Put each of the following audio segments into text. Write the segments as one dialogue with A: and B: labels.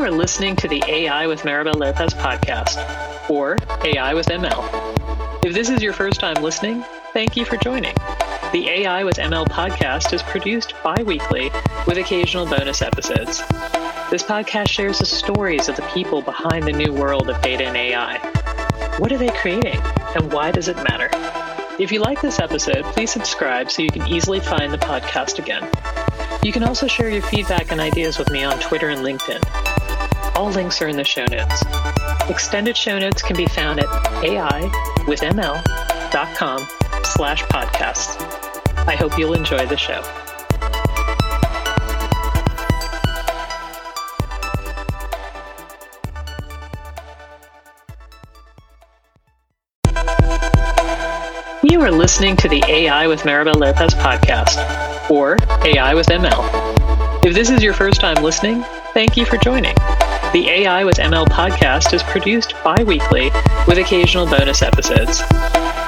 A: You are listening to the AI with Maribel Lopez podcast, or AI with ML. If this is your first time listening, thank you for joining. The AI with ML podcast is produced bi weekly with occasional bonus episodes. This podcast shares the stories of the people behind the new world of data and AI. What are they creating, and why does it matter? If you like this episode, please subscribe so you can easily find the podcast again. You can also share your feedback and ideas with me on Twitter and LinkedIn. All links are in the show notes. Extended show notes can be found at aiwithml.com slash podcasts. I hope you'll enjoy the show. You are listening to the AI with Maribel Lopez podcast, or AI with ML. If this is your first time listening, thank you for joining. The AI with ML podcast is produced bi weekly with occasional bonus episodes.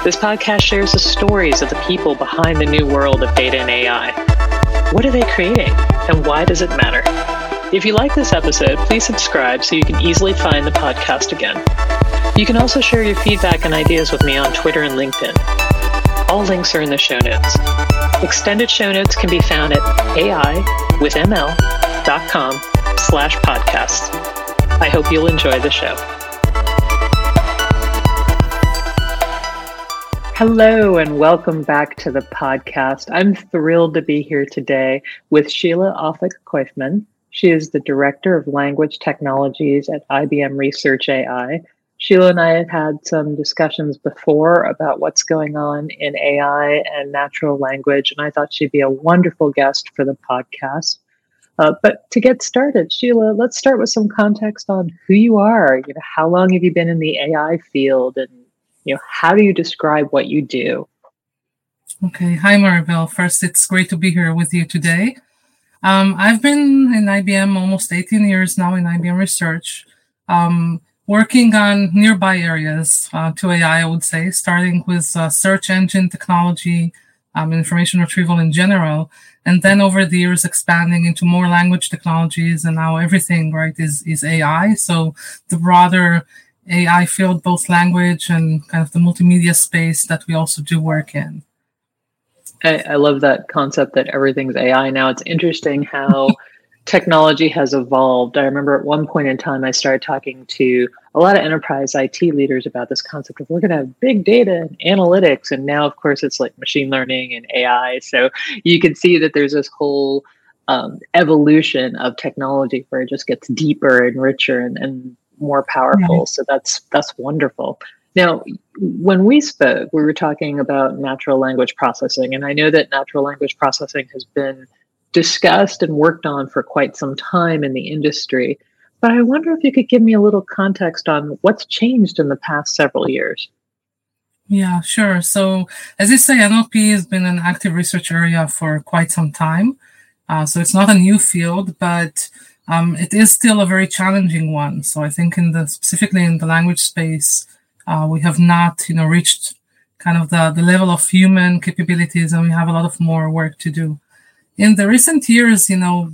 A: This podcast shares the stories of the people behind the new world of data and AI. What are they creating, and why does it matter? If you like this episode, please subscribe so you can easily find the podcast again. You can also share your feedback and ideas with me on Twitter and LinkedIn. All links are in the show notes. Extended show notes can be found at aiwithml.com slash podcasts. I hope you'll enjoy the show. Hello and welcome back to the podcast. I'm thrilled to be here today with Shila Ofek Koifman. She is the Director of Language Technologies at IBM Research AI. Sheila and I have had some discussions before about what's going on in AI and natural language, and I thought she'd be a wonderful guest for the podcast. Uh, but to get started, Shila, let's start with some context on who you are. You know, how long have you been in the AI field, and you know, how do you describe what you do?
B: Okay, hi Maribel. First, it's great to be here with you today. Um, I've been in IBM almost 18 years now in IBM research, um, working on nearby areas uh, to AI, I would say, starting with uh, search engine technology, um, information retrieval in general, and then over the years expanding into more language technologies and now everything right is is ai so the broader ai field both language and kind of the multimedia space that we also do work in.
A: I, I love that concept that everything's ai now. It's interesting how technology has evolved. I remember at one point in time, I started talking to a lot of enterprise IT leaders about this concept of we're going to have big data and analytics. And now, of course, it's like machine learning and AI. So you can see that there's this whole um, evolution of technology where it just gets deeper and richer and, and more powerful. So that's that's wonderful. Now, when we spoke, we were talking about natural language processing, and I know that natural language processing has been discussed and worked on for quite some time in the industry. But I wonder if you could give me a little context on what's changed in the past several years.
B: Yeah, sure. So, as you say, NLP has been an active research area for quite some time. Uh, so, it's not a new field, but um, it is still a very challenging one. So, I think in the specifically in the language space, uh, we have not, you know, reached kind of the, the level of human capabilities, and we have a lot of more work to do in the recent years, you know,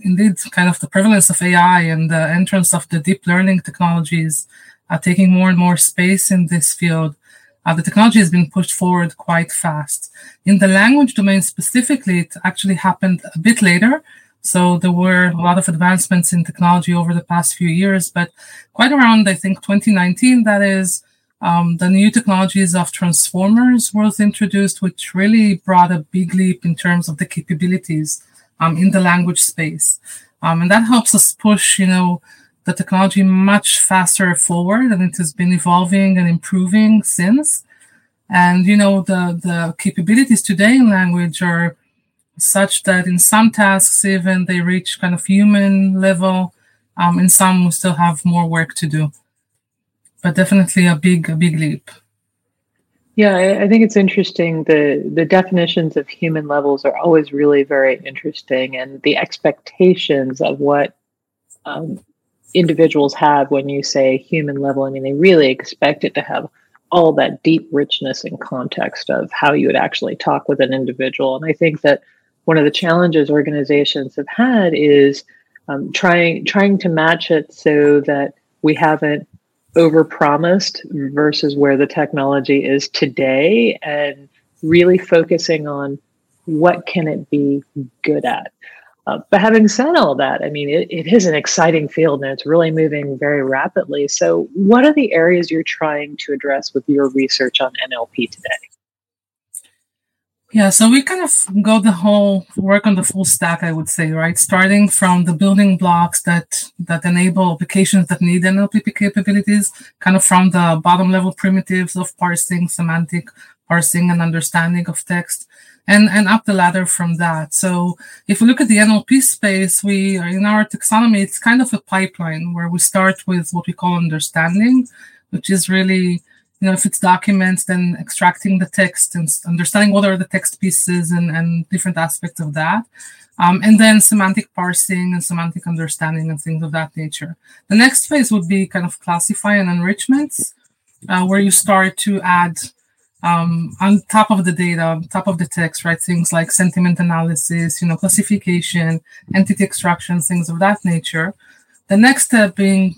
B: indeed, kind of the prevalence of AI and the entrance of the deep learning technologies are taking more and more space in this field. Uh, the technology has been pushed forward quite fast. In the language domain specifically, it actually happened a bit later. So there were a lot of advancements in technology over the past few years, but quite around, I think, 2019, that is, um, the new technologies of transformers was introduced, which really brought a big leap in terms of the capabilities um, in the language space. Um, and that helps us push, you know, the technology much faster forward and it has been evolving and improving since. And, you know, the, the capabilities today in language are such that in some tasks, even they reach kind of human level. Um, in some, we still have more work to do but definitely a big, a big leap.
A: Yeah, I, think it's interesting. The the definitions of human levels are always really very interesting, and the expectations of what um, individuals have when you say human level. I mean, they really expect it to have all that deep richness and context of how you would actually talk with an individual. And I think that one of the challenges organizations have had is um, trying trying to match it so that we haven't overpromised versus where the technology is today, and really focusing on what can it be good at. Uh, but having said all that, I mean, it, it is an exciting field and it's really moving very rapidly. So, what are the areas you're trying to address with your research on NLP today?
B: Yeah, so we kind of go the whole work on the full stack, I would say, right? Starting from the building blocks that that enable applications that need NLP capabilities, kind of from the bottom level primitives of parsing, semantic parsing, and understanding of text, and and up the ladder from that. So if we look at the NLP space, we are in our taxonomy, it's kind of a pipeline where we start with what we call understanding, which is really you know, if it's documents, then extracting the text and understanding what are the text pieces and, and different aspects of that. Um, and then semantic parsing and semantic understanding and things of that nature. The next phase would be kind of classify and enrichments, uh, where you start to add um, on top of the data, on top of the text, right? Things like sentiment analysis, you know, classification, entity extraction, things of that nature. The next step being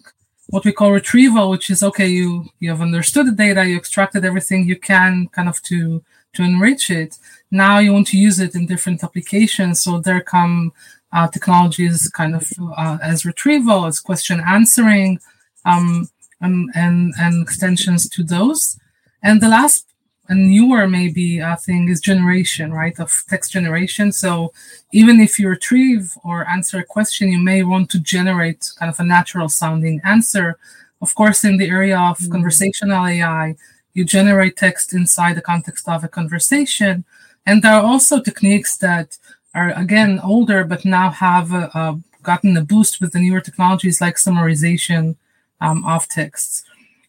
B: what we call retrieval, which is okay, you you have understood the data, you extracted everything you can kind of to to enrich it. Now you want to use it in different applications. So there come uh, technologies kind of uh, as retrieval, as question answering, um, and, and and extensions to those. And the last a newer maybe uh, thing is generation, right, of text generation. So even if you retrieve or answer a question, you may want to generate kind of a natural sounding answer. Of course, in the area of mm-hmm. conversational AI, you generate text inside the context of a conversation. And there are also techniques that are again older, but now have uh, uh, gotten a boost with the newer technologies like summarization um, of texts.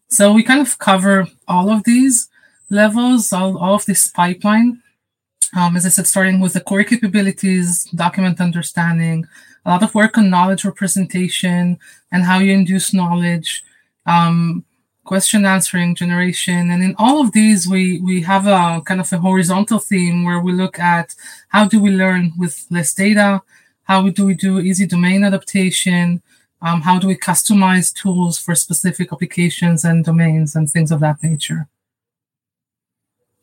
B: So we kind of cover all of these levels, of this pipeline. Um, as I said, starting with the core capabilities, document understanding, a lot of work on knowledge representation and how you induce knowledge, um, question answering generation. And in all of these, we, we have a kind of a horizontal theme where we look at how do we learn with less data? How do we do easy domain adaptation? Um, how do we customize tools for specific applications and domains and things of that nature?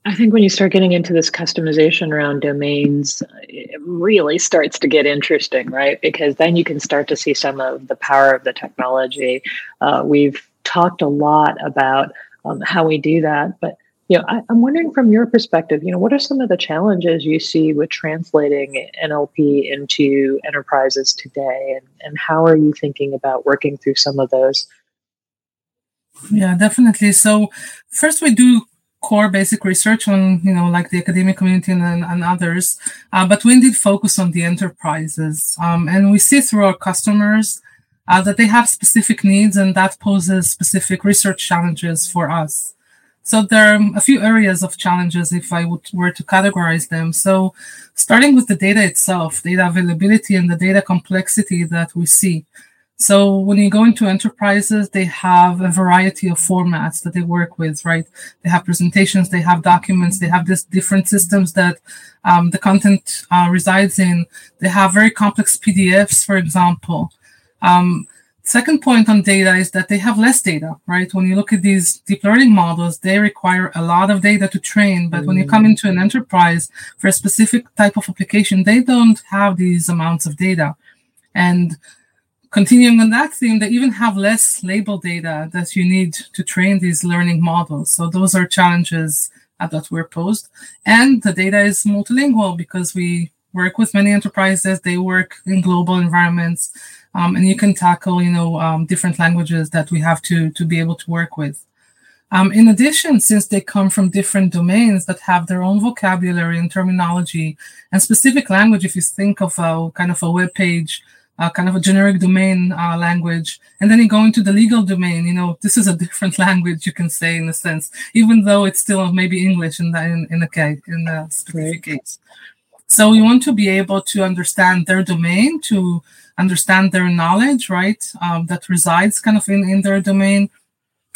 A: I think when you start getting into this customization around domains, it really starts to get interesting, right? Because then you can start to see some of the power of the technology. Uh, we've talked a lot about um, how we do that, but you know, I, am wondering from your perspective, you know, what are some of the challenges you see with translating NLP into enterprises today, and and how are you thinking about working through some of those?
B: Yeah, definitely. So first, we do core basic research on, you know, like the academic community and, and others. Uh, but we did focus on the enterprises. Um, and we see through our customers uh, that they have specific needs and that poses specific research challenges for us. So there are a few areas of challenges if I would, were to categorize them. So starting with the data itself, data availability and the data complexity that we see. So when you go into enterprises, they have a variety of formats that they work with, right? They have presentations, they have documents, they have this different systems that um, the content uh, resides in. They have very complex PDFs, for example. Um, second point on data is that they have less data, right? When you look at these deep learning models, they require a lot of data to train. But mm. when you come into an enterprise for a specific type of application, they don't have these amounts of data. And continuing on that theme, they even have less label data that you need to train these learning models. So those are challenges that we're posed. And the data is multilingual because we work with many enterprises. They work in global environments. Um, and you can tackle, you know, um, different languages that we have to, to be able to work with. Um, in addition, since they come from different domains that have their own vocabulary and terminology and specific language, if you think of a kind of a web page uh, kind of a generic domain uh, language. And then you go into the legal domain, you know, this is a different language, you can say in a sense, even though it's still maybe English in the, in, in the case, in the specific case. So we want to be able to understand their domain, to understand their knowledge, right, um, that resides kind of in, in their domain,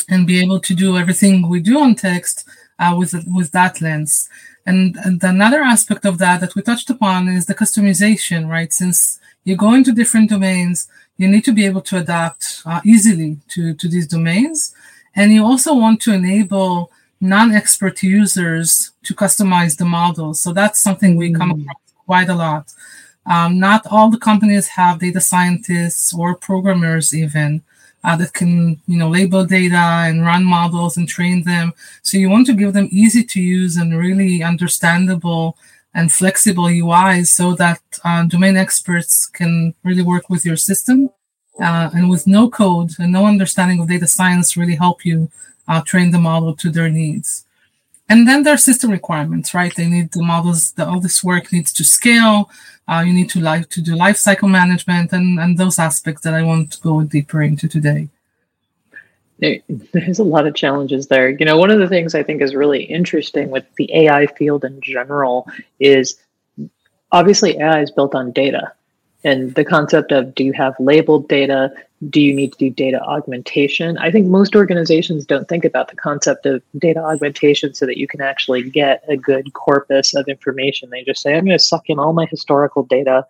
B: and be able to do everything we do on text uh, with with that lens. And, and another aspect of that that we touched upon is the customization, right? Since you go into different domains, you need to be able to adapt uh, easily to, to these domains. And you also want to enable non-expert users to customize the model. So that's something we come mm. across quite a lot. Um, not all the companies have data scientists or programmers even uh, that can you know label data and run models and train them. So you want to give them easy to use and really understandable and flexible UIs so that uh, domain experts can really work with your system. Uh, and with no code and no understanding of data science, really help you uh, train the model to their needs. And then there are system requirements, right? They need the models, the, all this work needs to scale. Uh, you need to like to do life cycle management and, and those aspects that I want to go deeper into today.
A: There's a lot of challenges there. You know, one of the things I think is really interesting with the AI field in general is obviously AI is built on data. And the concept of do you have labeled data? do you need to do data augmentation? I think most organizations don't think about the concept of data augmentation so that you can actually get a good corpus of information. They just say, I'm going to suck in all my historical data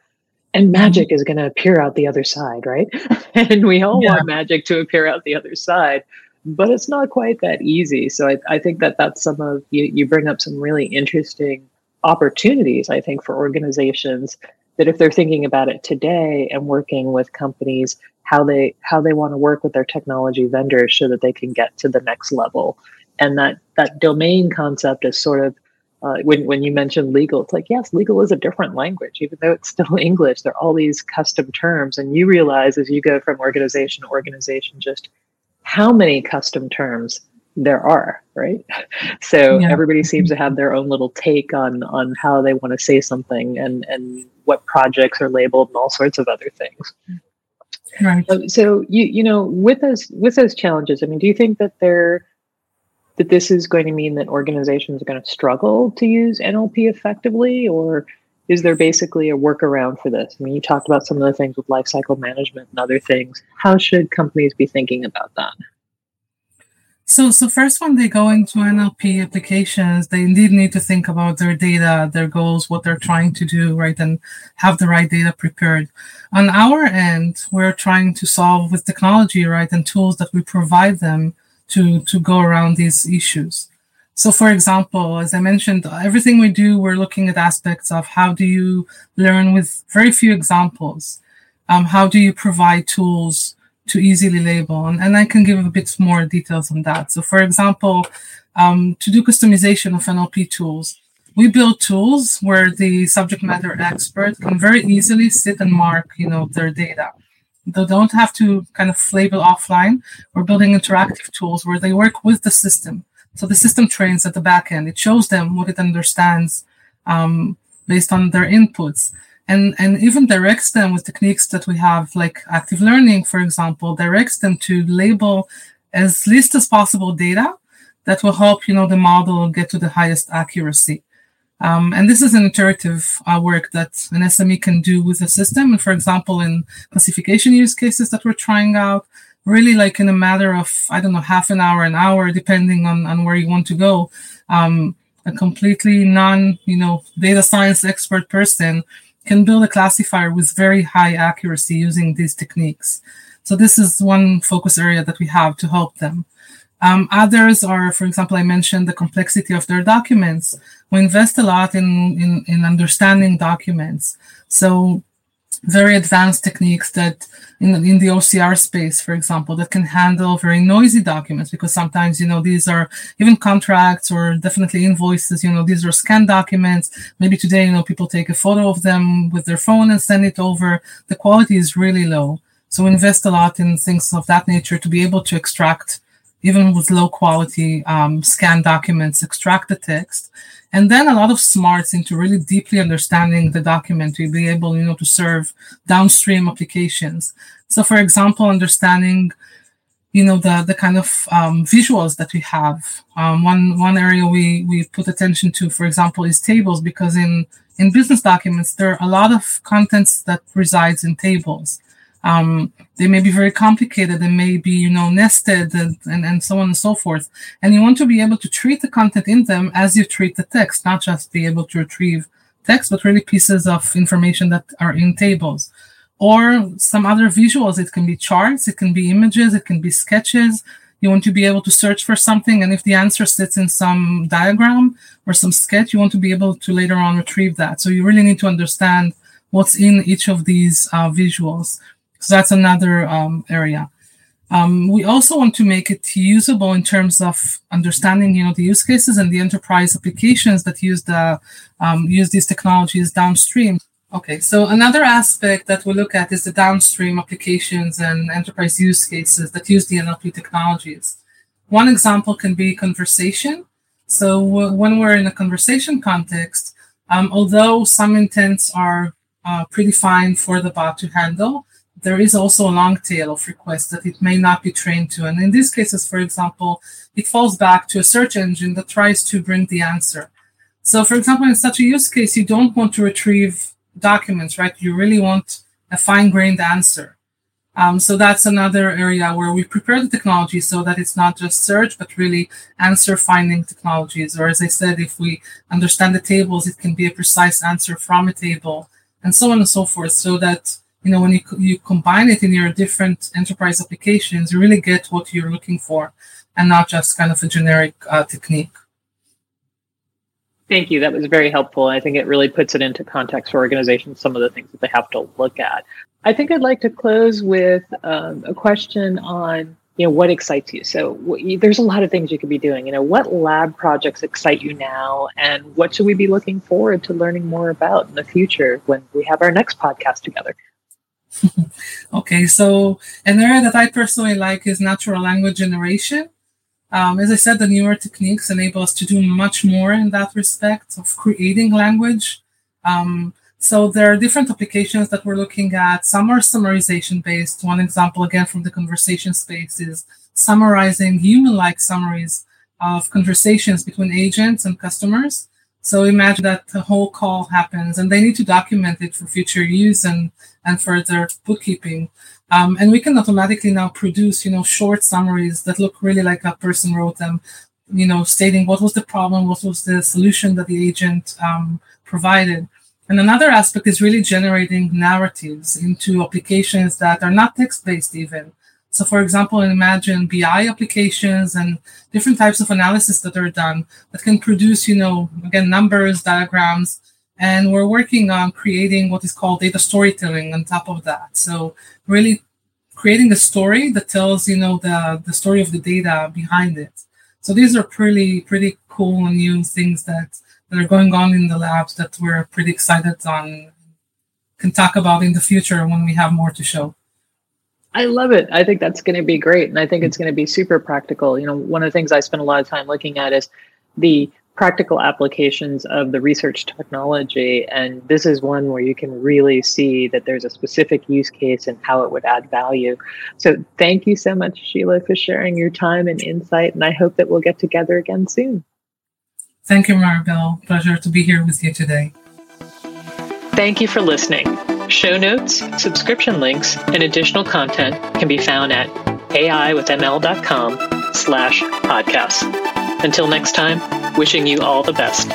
A: and mm-hmm. magic is going to appear out the other side, right? and we all yeah. want magic to appear out the other side, but it's not quite that easy. So I, I think that that's some of you, you bring up some really interesting opportunities, I think, for organizations that if they're thinking about it today and working with companies how they how they want to work with their technology vendors so that they can get to the next level. And that that domain concept is sort of uh, when when you mentioned legal it's like yes legal is a different language. Even though it's still english there are all these custom terms. And you realize as you go from organization to organization just how many custom terms there are right? So yeah. everybody seems to have their own little take on on how they want to say something and and what projects are labeled and all sorts of other things
B: Right.
A: So, so you you know with those with those challenges, I mean, do you think that they're that this is going to mean that organizations are going to struggle to use NLP effectively, or is there basically a workaround for this? I mean, you talked about some of the things with lifecycle management and other things. How should companies be thinking about that?
B: So, so first, when they go into NLP applications, they indeed need to think about their data, their goals, what they're trying to do, right, and have the right data prepared. On our end, we're trying to solve with technology, right, and tools that we provide them to to go around these issues. So, for example, as I mentioned, everything we do, we're looking at aspects of how do you learn with very few examples. Um, how do you provide tools to easily label. And, and I can give a bit more details on that. So, for example, um, to do customization of NLP tools, we build tools where the subject matter expert can very easily sit and mark, you know, their data. They don't have to kind of label offline. We're building interactive tools where they work with the system. So the system trains at the back end. It shows them what it understands um, based on their inputs and and even directs them with techniques that we have like active learning for example directs them to label as least as possible data that will help you know the model get to the highest accuracy. Um, and this is an iterative uh, work that an sme can do with a system. And for example in classification use cases that we're trying out really like in a matter of i don't know half an hour an hour depending on, on where you want to go um, a completely non you know data science expert person can build a classifier with very high accuracy using these techniques. So this is one focus area that we have to help them. Um, others are, for example, I mentioned the complexity of their documents. We invest a lot in, in, in understanding documents. So very advanced techniques that in, in the OCR space, for example, that can handle very noisy documents because sometimes, you know, these are even contracts or definitely invoices, you know, these are scanned documents. Maybe today, you know, people take a photo of them with their phone and send it over. The quality is really low. So invest a lot in things of that nature to be able to extract, even with low quality um, scanned documents, extract the text and then a lot of smarts into really deeply understanding the document to be able you know to serve downstream applications. So for example understanding you know the the kind of um, visuals that we have. Um, one one area we we put attention to for example is tables because in in business documents there are a lot of contents that resides in tables Um, they may be very complicated. They may be, you know, nested and, and, and so on and so forth. And you want to be able to treat the content in them as you treat the text, not just be able to retrieve text, but really pieces of information that are in tables or some other visuals. It can be charts, it can be images, it can be sketches. You want to be able to search for something, and if the answer sits in some diagram or some sketch, you want to be able to later on retrieve that. So you really need to understand what's in each of these uh, visuals. So that's another um, area. Um, we also want to make it usable in terms of understanding, you know, the use cases and the enterprise applications that use the um, use these technologies downstream. Okay, so another aspect that we look at is the downstream applications and enterprise use cases that use the NLP technologies. One example can be conversation. So w- when we're in a conversation context, um, although some intents are uh, predefined for the bot to handle, there is also a long tail of requests that it may not be trained to. And in these cases, for example, it falls back to a search engine that tries to bring the answer. So, for example, in such a use case, you don't want to retrieve documents, right? You really want a fine grained answer. Um, so that's another area where we prepare the technology so that it's not just search, but really answer finding technologies. Or as I said, if we understand the tables, it can be a precise answer from a table and so on and so forth. So that, you know, when you, you combine it in your different enterprise applications, you really get what you're looking for and not just kind of a generic uh, technique.
A: Thank you. That was very helpful. I think it really puts it into context for organizations, some of the things that they have to look at. I think I'd like to close with um, a question on you know what excites you so there's a lot of things you could be doing you know what lab projects excite you now and what should we be looking forward to learning more about in the future when we have our next podcast together
B: okay so an area that i personally like is natural language generation um, as I said, the newer techniques enable us to do much more in that respect of creating language. Um, so there are different applications that we're looking at. Some are summarization based. One example, again, from the conversation space is summarizing human like summaries of conversations between agents and customers. So imagine that the whole call happens and they need to document it for future use and, and further bookkeeping. Um, and we can automatically now produce, you know, short summaries that look really like a person wrote them, you know, stating what was the problem, what was the solution that the agent um, provided. And another aspect is really generating narratives into applications that are not text based even. So, for example, imagine BI applications and different types of analysis that are done that can produce, you know, again, numbers, diagrams, and we're working on creating what is called data storytelling on top of that. So, really creating a story that tells, you know, the the story of the data behind it. So these are pretty pretty cool and new things that that are going on in the labs that we're pretty excited on can talk about in the future when we have more to show.
A: I love it. I think that's going to be great. And I think it's going to be super practical. You know, one of the things I spend a lot of time looking at is the practical applications of the research technology. And this is one where you can really see that there's a specific use case and how it would add value. So thank you so much, Shila, for sharing your time and insight. And I hope that we'll get together again soon.
B: Thank you, Maribel. Pleasure to be here with you today.
A: Thank you for listening. Show notes, subscription links, and additional content can be found at aiwithml.com slash podcasts. Until next time, wishing you all the best.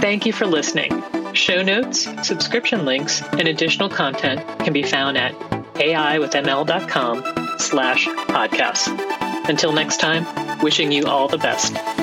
A: Thank you for listening. Show notes, subscription links, and additional content can be found at aiwithml.com slash podcasts. Until next time, wishing you all the best.